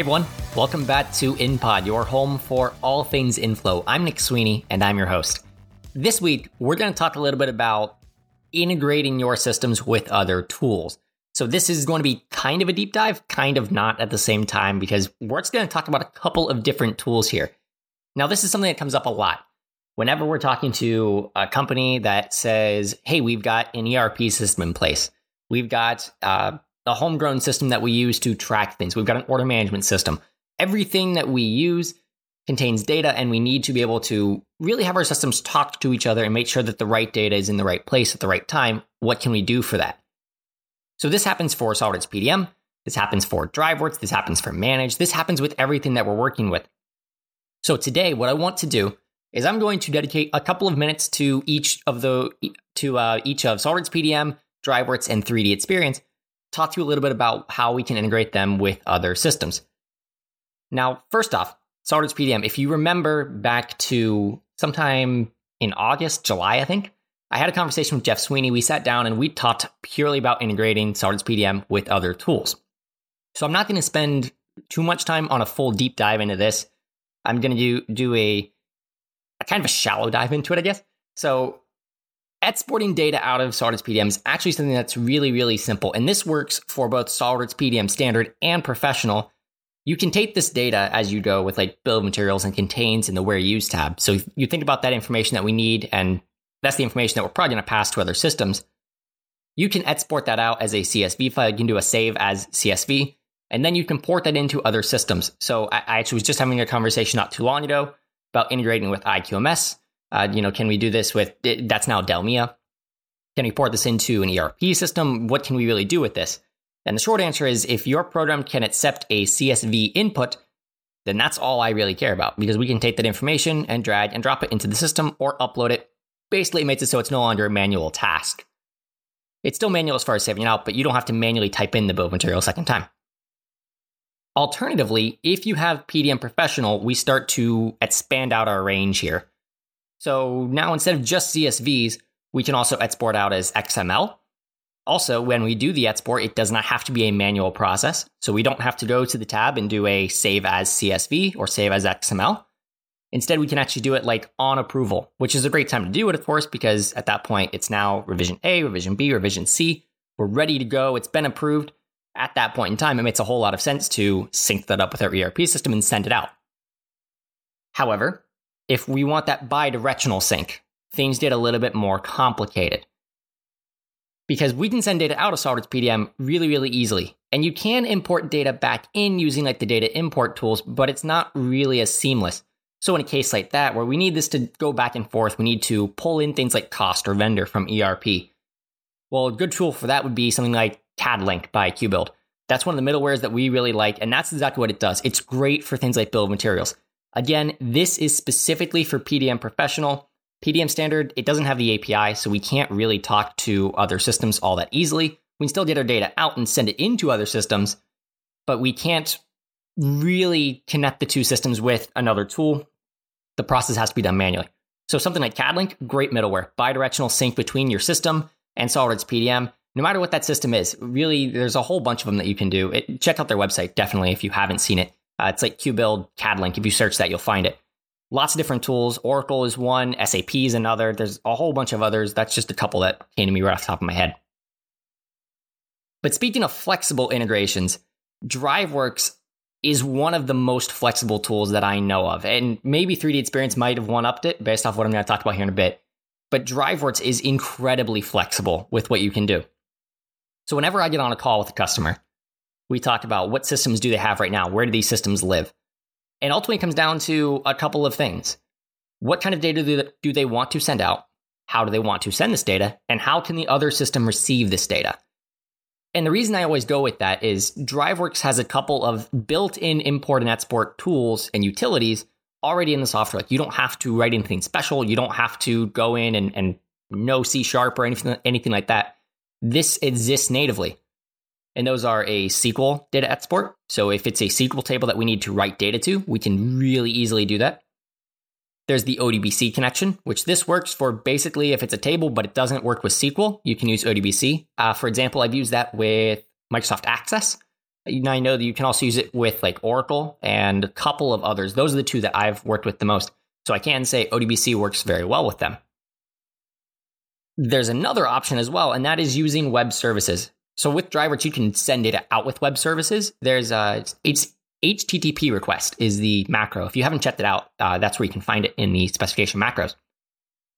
Hey everyone, welcome back to InPod, your home for all things inflow. I'm Nick Sweeney and I'm your host. This week, we're going to talk a little bit about integrating your systems with other tools. So, this is going to be kind of a deep dive, kind of not at the same time, because we're just going to talk about a couple of different tools here. Now, this is something that comes up a lot. Whenever we're talking to a company that says, hey, we've got an ERP system in place, we've got uh, a homegrown system that we use to track things. We've got an order management system. Everything that we use contains data, and we need to be able to really have our systems talk to each other and make sure that the right data is in the right place at the right time. What can we do for that? So, this happens for SolidWorks PDM. This happens for DriveWorks. This happens for Manage. This happens with everything that we're working with. So, today, what I want to do is I'm going to dedicate a couple of minutes to each of the to uh, each of SolidWorks PDM, DriveWorks, and 3D Experience talk to you a little bit about how we can integrate them with other systems. Now, first off, SolidWorks PDM, if you remember back to sometime in August, July, I think, I had a conversation with Jeff Sweeney. We sat down and we talked purely about integrating SolidWorks PDM with other tools. So I'm not going to spend too much time on a full deep dive into this. I'm going to do, do a, a kind of a shallow dive into it, I guess. So exporting data out of SolidWorks PDM is actually something that's really, really simple. And this works for both SolidWorks PDM standard and professional. You can take this data as you go with like bill of materials and contains in the where used tab. So you think about that information that we need, and that's the information that we're probably going to pass to other systems. You can export that out as a CSV file. You can do a save as CSV, and then you can port that into other systems. So I, I actually was just having a conversation not too long ago about integrating with IQMS uh, you know, can we do this with that's now Delmia? Can we port this into an ERP system? What can we really do with this? And the short answer is if your program can accept a CSV input, then that's all I really care about because we can take that information and drag and drop it into the system or upload it. Basically, it makes it so it's no longer a manual task. It's still manual as far as saving it out, but you don't have to manually type in the of material a second time. Alternatively, if you have PDM Professional, we start to expand out our range here. So now instead of just CSVs, we can also export out as XML. Also, when we do the export, it does not have to be a manual process. So we don't have to go to the tab and do a save as CSV or save as XML. Instead, we can actually do it like on approval, which is a great time to do it, of course, because at that point, it's now revision A, revision B, revision C. We're ready to go. It's been approved. At that point in time, it makes a whole lot of sense to sync that up with our ERP system and send it out. However, if we want that bi-directional sync, things get a little bit more complicated. Because we can send data out of SolidWorks PDM really, really easily. And you can import data back in using like the data import tools, but it's not really as seamless. So in a case like that, where we need this to go back and forth, we need to pull in things like cost or vendor from ERP. Well, a good tool for that would be something like CADLink by QBuild. That's one of the middlewares that we really like, and that's exactly what it does. It's great for things like bill of materials. Again, this is specifically for PDM Professional. PDM Standard, it doesn't have the API, so we can't really talk to other systems all that easily. We can still get our data out and send it into other systems, but we can't really connect the two systems with another tool. The process has to be done manually. So something like CADLink, great middleware, bidirectional sync between your system and SolidWorks PDM. No matter what that system is, really, there's a whole bunch of them that you can do. It, check out their website, definitely, if you haven't seen it. Uh, it's like QBuild CADLink. If you search that, you'll find it. Lots of different tools. Oracle is one, SAP is another. There's a whole bunch of others. That's just a couple that came to me right off the top of my head. But speaking of flexible integrations, DriveWorks is one of the most flexible tools that I know of. And maybe 3D Experience might have one upped it based off what I'm going to talk about here in a bit. But DriveWorks is incredibly flexible with what you can do. So whenever I get on a call with a customer, we talked about what systems do they have right now? Where do these systems live? And ultimately, it comes down to a couple of things. What kind of data do they want to send out? How do they want to send this data? And how can the other system receive this data? And the reason I always go with that is DriveWorks has a couple of built in import and export tools and utilities already in the software. Like you don't have to write anything special. You don't have to go in and, and know C sharp or anything, anything like that. This exists natively and those are a SQL data export. So if it's a SQL table that we need to write data to, we can really easily do that. There's the ODBC connection, which this works for basically if it's a table, but it doesn't work with SQL, you can use ODBC. Uh, for example, I've used that with Microsoft Access. Now I know that you can also use it with like Oracle and a couple of others. Those are the two that I've worked with the most. So I can say ODBC works very well with them. There's another option as well, and that is using web services. So with DriveWorks, you can send data out with web services. There's a HTTP request is the macro. If you haven't checked it out, uh, that's where you can find it in the specification macros.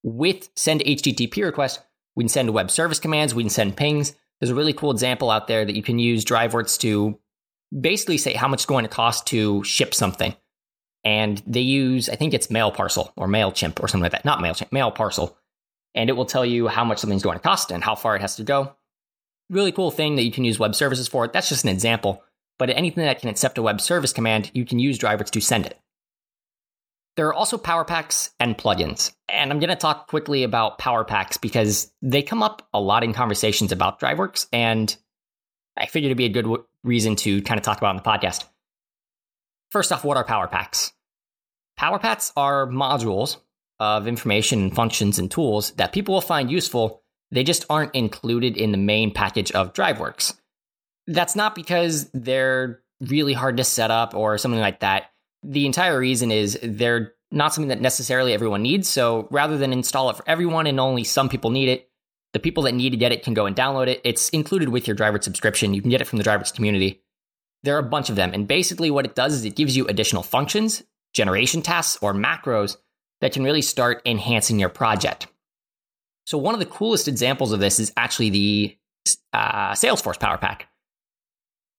With send HTTP request, we can send web service commands, we can send pings. There's a really cool example out there that you can use DriveWorks to basically say how much it's going to cost to ship something. And they use, I think it's mail parcel or MailChimp or something like that. Not MailChimp, mail parcel. And it will tell you how much something's going to cost and how far it has to go. Really cool thing that you can use web services for. That's just an example. But anything that can accept a web service command, you can use DriveWorks to send it. There are also power packs and plugins. And I'm going to talk quickly about power packs because they come up a lot in conversations about DriveWorks. And I figured it'd be a good w- reason to kind of talk about on the podcast. First off, what are power packs? Power packs are modules of information and functions and tools that people will find useful. They just aren't included in the main package of DriveWorks. That's not because they're really hard to set up or something like that the entire reason is they're not something that necessarily everyone needs. So rather than install it for everyone and only some people need it, the people that need to get it can go and download it. It's included with your driver subscription. You can get it from the DriveWorks community. There are a bunch of them. And basically, what it does is it gives you additional functions, generation tasks, or macros that can really start enhancing your project. So, one of the coolest examples of this is actually the uh, Salesforce Power Pack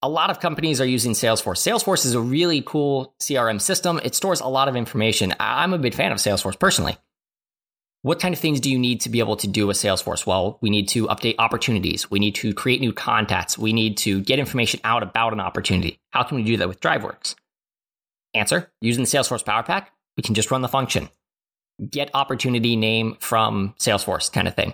a lot of companies are using Salesforce. Salesforce is a really cool CRM system. It stores a lot of information. I'm a big fan of Salesforce personally. What kind of things do you need to be able to do with Salesforce? Well, we need to update opportunities. We need to create new contacts. We need to get information out about an opportunity. How can we do that with DriveWorks? Answer Using the Salesforce Power Pack, we can just run the function. Get opportunity name from Salesforce kind of thing.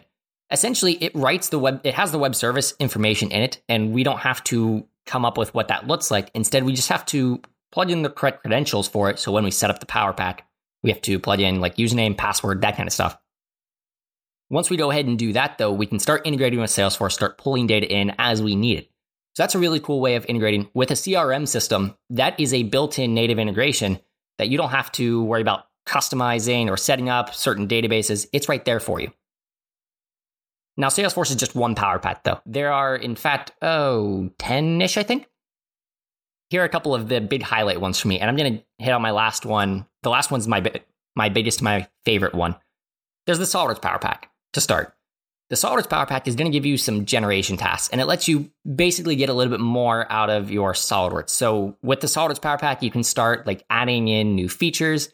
Essentially, it writes the web, it has the web service information in it, and we don't have to come up with what that looks like. Instead, we just have to plug in the correct credentials for it. So when we set up the Power Pack, we have to plug in like username, password, that kind of stuff. Once we go ahead and do that, though, we can start integrating with Salesforce, start pulling data in as we need it. So that's a really cool way of integrating with a CRM system. That is a built in native integration that you don't have to worry about customizing or setting up certain databases. It's right there for you. Now, Salesforce is just one Power Pack, though. There are, in fact, oh, 10 ish, I think. Here are a couple of the big highlight ones for me, and I'm going to hit on my last one. The last one's my, my biggest, my favorite one. There's the SolidWorks Power Pack to start. The SolidWorks Power Pack is going to give you some generation tasks, and it lets you basically get a little bit more out of your SolidWorks. So with the SolidWorks Power Pack, you can start like adding in new features.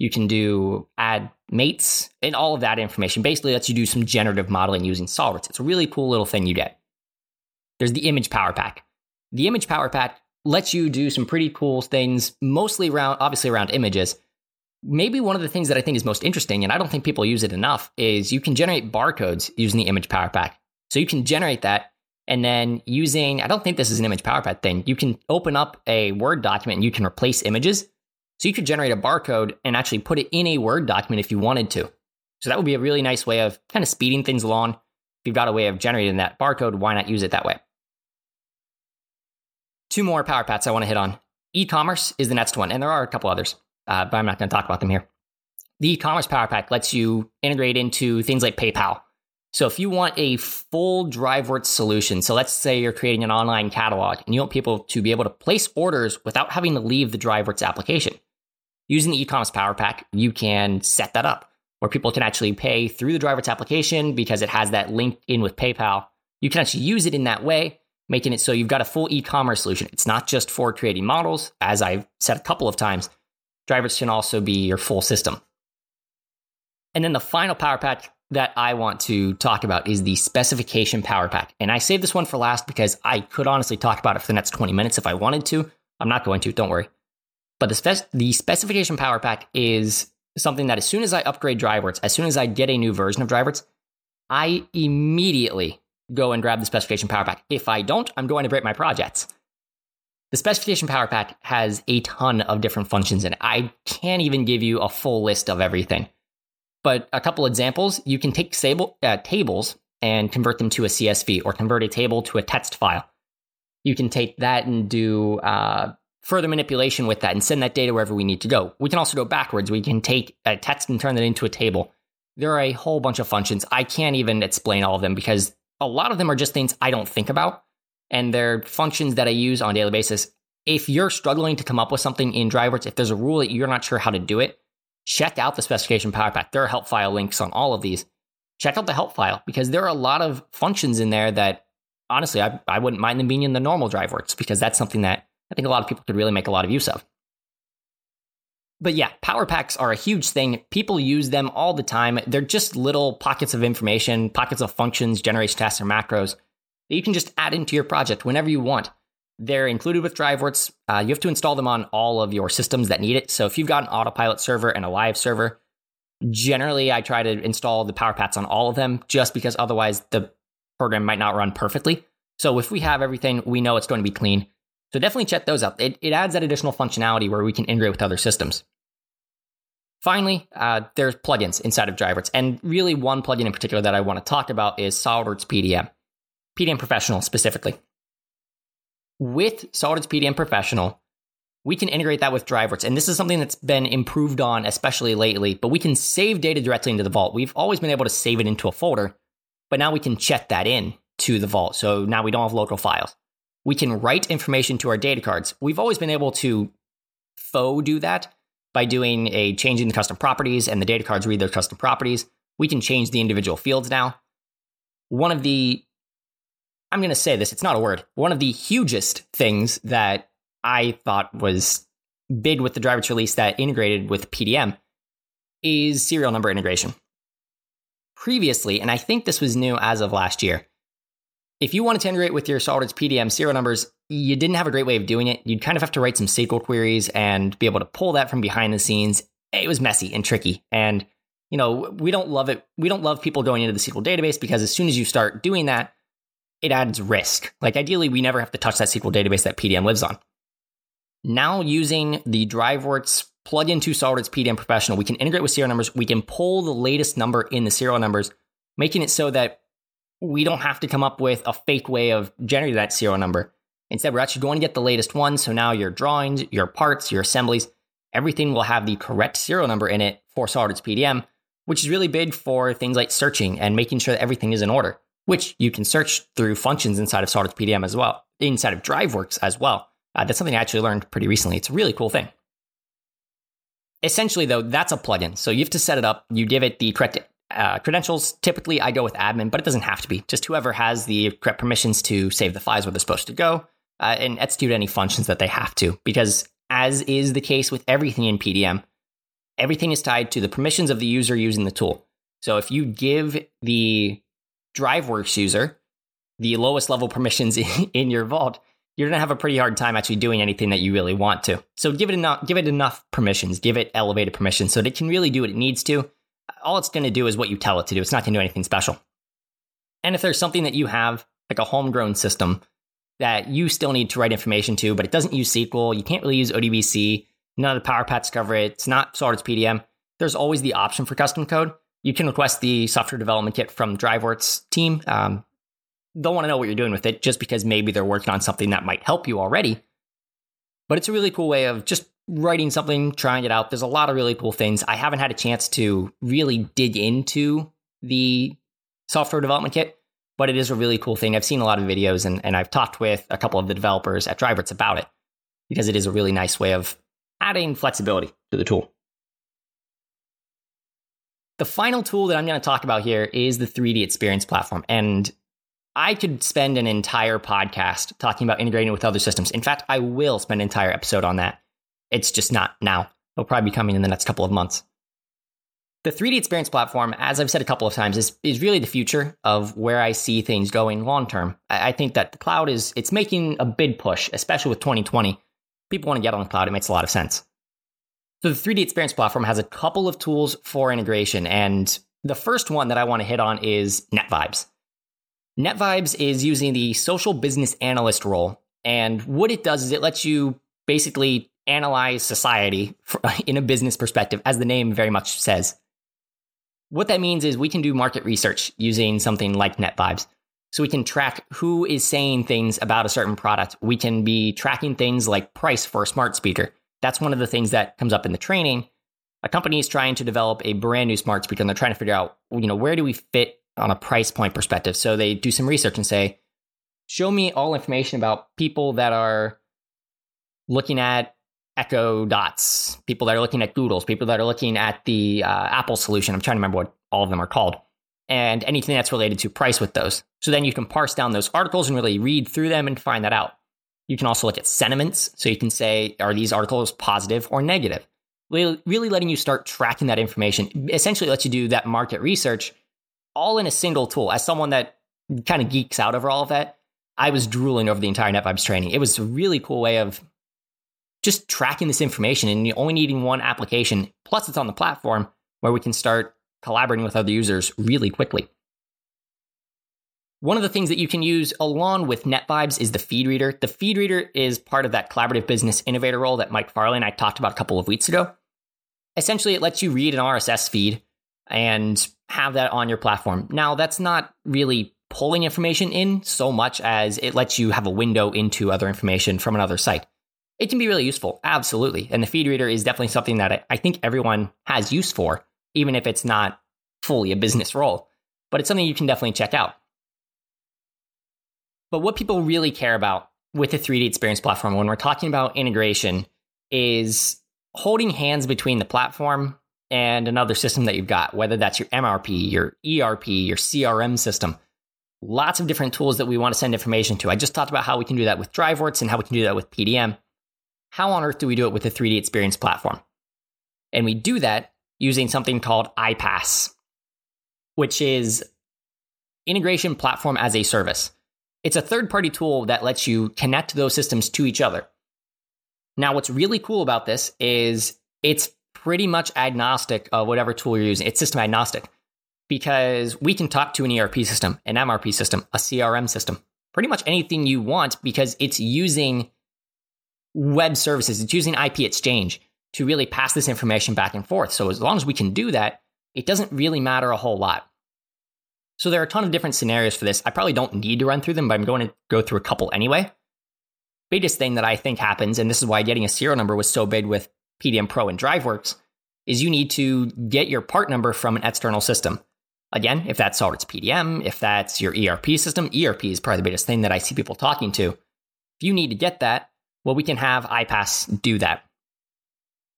You can do add mates and all of that information. Basically, lets you do some generative modeling using solvers. It's a really cool little thing you get. There's the image power pack. The image power pack lets you do some pretty cool things, mostly around, obviously around images. Maybe one of the things that I think is most interesting, and I don't think people use it enough, is you can generate barcodes using the image power pack. So you can generate that and then using, I don't think this is an image power pack thing. You can open up a Word document and you can replace images. So you could generate a barcode and actually put it in a Word document if you wanted to. So that would be a really nice way of kind of speeding things along. If you've got a way of generating that barcode, why not use it that way? Two more power I want to hit on. E-commerce is the next one, and there are a couple others, uh, but I'm not going to talk about them here. The e-commerce power pack lets you integrate into things like PayPal. So if you want a full DriveWorks solution, so let's say you're creating an online catalog and you want people to be able to place orders without having to leave the DriveWorks application using the e-commerce power pack, you can set that up where people can actually pay through the DriveWorks application because it has that link in with PayPal. You can actually use it in that way, making it so you've got a full e-commerce solution. It's not just for creating models, as I've said a couple of times. DriveWorks can also be your full system. And then the final power pack that I want to talk about is the specification power pack. And I saved this one for last because I could honestly talk about it for the next 20 minutes if I wanted to. I'm not going to, don't worry. But the, spec- the specification power pack is something that as soon as I upgrade DriveWorks, as soon as I get a new version of DriveWorks, I immediately go and grab the specification power pack. If I don't, I'm going to break my projects. The specification power pack has a ton of different functions in it. I can't even give you a full list of everything. But a couple examples, you can take sable, uh, tables and convert them to a CSV or convert a table to a text file. you can take that and do uh, further manipulation with that and send that data wherever we need to go. We can also go backwards. We can take a text and turn that into a table. There are a whole bunch of functions. I can't even explain all of them because a lot of them are just things I don't think about. And they're functions that I use on a daily basis. If you're struggling to come up with something in DriveWorks, if there's a rule that you're not sure how to do it, check out the specification power pack. There are help file links on all of these. Check out the help file because there are a lot of functions in there that honestly, I, I wouldn't mind them being in the normal DriveWorks because that's something that I think a lot of people could really make a lot of use of. But yeah, power packs are a huge thing. People use them all the time. They're just little pockets of information, pockets of functions, generation tasks, or macros that you can just add into your project whenever you want. They're included with DriveWorks. Uh, you have to install them on all of your systems that need it. So if you've got an autopilot server and a live server, generally I try to install the power packs on all of them just because otherwise the program might not run perfectly. So if we have everything, we know it's going to be clean. So definitely check those out. It, it adds that additional functionality where we can integrate with other systems. Finally, uh, there's plugins inside of DriveWorks. And really, one plugin in particular that I want to talk about is SolidWorks PDM, PDM Professional specifically. With SolidWorks PDM Professional, we can integrate that with DriveWorks. And this is something that's been improved on, especially lately, but we can save data directly into the vault. We've always been able to save it into a folder, but now we can check that in to the vault. So now we don't have local files we can write information to our data cards. We've always been able to faux do that by doing a change in the custom properties and the data cards read their custom properties. We can change the individual fields now. One of the, I'm going to say this, it's not a word, one of the hugest things that I thought was big with the DriveWorks release that integrated with PDM is serial number integration. Previously, and I think this was new as of last year, if you wanted to integrate with your SolidWorks PDM serial numbers, you didn't have a great way of doing it. You'd kind of have to write some SQL queries and be able to pull that from behind the scenes. It was messy and tricky. And, you know, we don't love it. We don't love people going into the SQL database because as soon as you start doing that, it adds risk. Like ideally, we never have to touch that SQL database that PDM lives on. Now using the DriveWorks plugin to SolidWorks PDM Professional, we can integrate with serial numbers. We can pull the latest number in the serial numbers, making it so that we don't have to come up with a fake way of generating that serial number. Instead, we're actually going to get the latest one. So now your drawings, your parts, your assemblies, everything will have the correct serial number in it for SolidWorks PDM, which is really big for things like searching and making sure that everything is in order, which you can search through functions inside of SolidWorks PDM as well, inside of DriveWorks as well. Uh, that's something I actually learned pretty recently. It's a really cool thing. Essentially, though, that's a plugin. So you have to set it up. You give it the correct uh, credentials, typically I go with admin, but it doesn't have to be. Just whoever has the correct permissions to save the files where they're supposed to go uh, and execute any functions that they have to. Because as is the case with everything in PDM, everything is tied to the permissions of the user using the tool. So if you give the DriveWorks user the lowest level permissions in your vault, you're going to have a pretty hard time actually doing anything that you really want to. So give it enough, give it enough permissions, give it elevated permissions so that it can really do what it needs to all it's going to do is what you tell it to do. It's not going to do anything special. And if there's something that you have, like a homegrown system, that you still need to write information to, but it doesn't use SQL, you can't really use ODBC, none of the power cover it, it's not SolidWorks PDM, there's always the option for custom code. You can request the software development kit from DriveWorks team. Um, they'll want to know what you're doing with it just because maybe they're working on something that might help you already. But it's a really cool way of just writing something, trying it out. There's a lot of really cool things. I haven't had a chance to really dig into the software development kit, but it is a really cool thing. I've seen a lot of videos and, and I've talked with a couple of the developers at DriveWorks about it because it is a really nice way of adding flexibility to the tool. The final tool that I'm going to talk about here is the 3D Experience platform. And I could spend an entire podcast talking about integrating with other systems. In fact, I will spend an entire episode on that it's just not now. It'll probably be coming in the next couple of months. The 3D experience platform, as I've said a couple of times, is, is really the future of where I see things going long term. I, I think that the cloud is it's making a big push, especially with 2020. People want to get on the cloud. It makes a lot of sense. So the 3D experience platform has a couple of tools for integration, and the first one that I want to hit on is NetVibes. NetVibes is using the social business analyst role, and what it does is it lets you basically analyze society in a business perspective, as the name very much says. What that means is we can do market research using something like NetVibes. So we can track who is saying things about a certain product. We can be tracking things like price for a smart speaker. That's one of the things that comes up in the training. A company is trying to develop a brand new smart speaker and they're trying to figure out, you know, where do we fit on a price point perspective? So they do some research and say, show me all information about people that are looking at Echo Dots, people that are looking at Google's, people that are looking at the uh, Apple solution. I'm trying to remember what all of them are called, and anything that's related to price with those. So then you can parse down those articles and really read through them and find that out. You can also look at sentiments. So you can say, are these articles positive or negative? Really, really letting you start tracking that information essentially lets you do that market research all in a single tool. As someone that kind of geeks out over all of that, I was drooling over the entire NetVibes training. It was a really cool way of just tracking this information and you only needing one application. Plus, it's on the platform where we can start collaborating with other users really quickly. One of the things that you can use along with NetVibes is the feed reader. The feed reader is part of that collaborative business innovator role that Mike Farley and I talked about a couple of weeks ago. Essentially, it lets you read an RSS feed and have that on your platform. Now, that's not really pulling information in so much as it lets you have a window into other information from another site it can be really useful. Absolutely. And the feed reader is definitely something that I, think everyone has use for, even if it's not fully a business role. But it's something you can definitely check out. But what people really care about with the 3D experience platform when we're talking about integration is holding hands between the platform and another system that you've got, whether that's your MRP, your ERP, your CRM system. Lots of different tools that we want to send information to. I just talked about how we can do that with DriveWorks and how we can do that with PDM how on earth do we do it with a 3D experience platform? And we do that using something called iPaaS, which is integration platform as a service. It's a third party tool that lets you connect those systems to each other. Now, what's really cool about this is it's pretty much agnostic of whatever tool you're using. It's system agnostic because we can talk to an ERP system, an MRP system, a CRM system, pretty much anything you want because it's using web services. It's using IP exchange to really pass this information back and forth. So as long as we can do that, it doesn't really matter a whole lot. So there are a ton of different scenarios for this. I probably don't need to run through them, but I'm going to go through a couple anyway. Biggest thing that I think happens, and this is why getting a serial number was so big with PDM Pro and DriveWorks, is you need to get your part number from an external system. Again, if that's SolidWorks PDM, if that's your ERP system, ERP is probably the biggest thing that I see people talking to. If you need to get that, well, we can have iPaaS do that.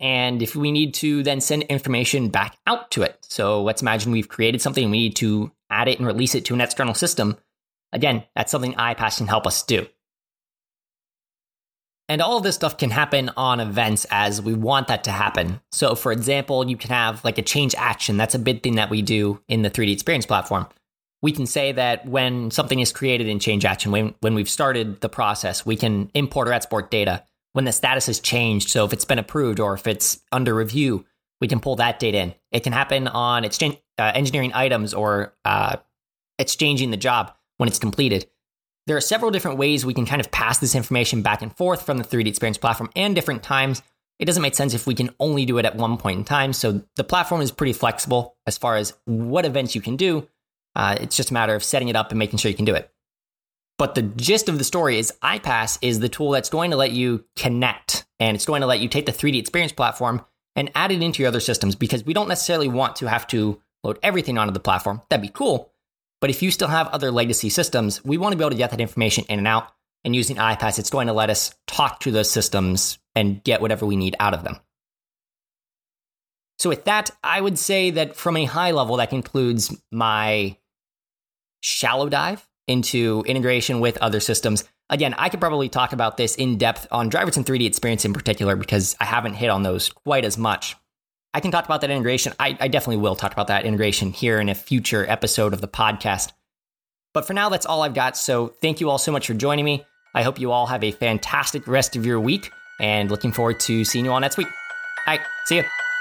And if we need to then send information back out to it, so let's imagine we've created something we need to add it and release it to an external system. Again, that's something iPaaS can help us do. And all of this stuff can happen on events as we want that to happen. So, for example, you can have like a change action. That's a big thing that we do in the 3D experience platform we can say that when something is created in change action, when, when we've started the process, we can import or export data when the status has changed. So if it's been approved or if it's under review, we can pull that data in. It can happen on exchange, uh, engineering items or uh, exchanging the job when it's completed. There are several different ways we can kind of pass this information back and forth from the 3D Experience platform and different times. It doesn't make sense if we can only do it at one point in time. So the platform is pretty flexible as far as what events you can do uh, it's just a matter of setting it up and making sure you can do it. But the gist of the story is iPaaS is the tool that's going to let you connect and it's going to let you take the 3D experience platform and add it into your other systems because we don't necessarily want to have to load everything onto the platform. That'd be cool. But if you still have other legacy systems, we want to be able to get that information in and out. And using iPaaS, it's going to let us talk to those systems and get whatever we need out of them. So, with that, I would say that from a high level, that concludes my shallow dive into integration with other systems. Again, I could probably talk about this in depth on DriveWorks and 3D experience in particular because I haven't hit on those quite as much. I can talk about that integration. I, I definitely will talk about that integration here in a future episode of the podcast. But for now, that's all I've got. So thank you all so much for joining me. I hope you all have a fantastic rest of your week and looking forward to seeing you all next week. All right, see you.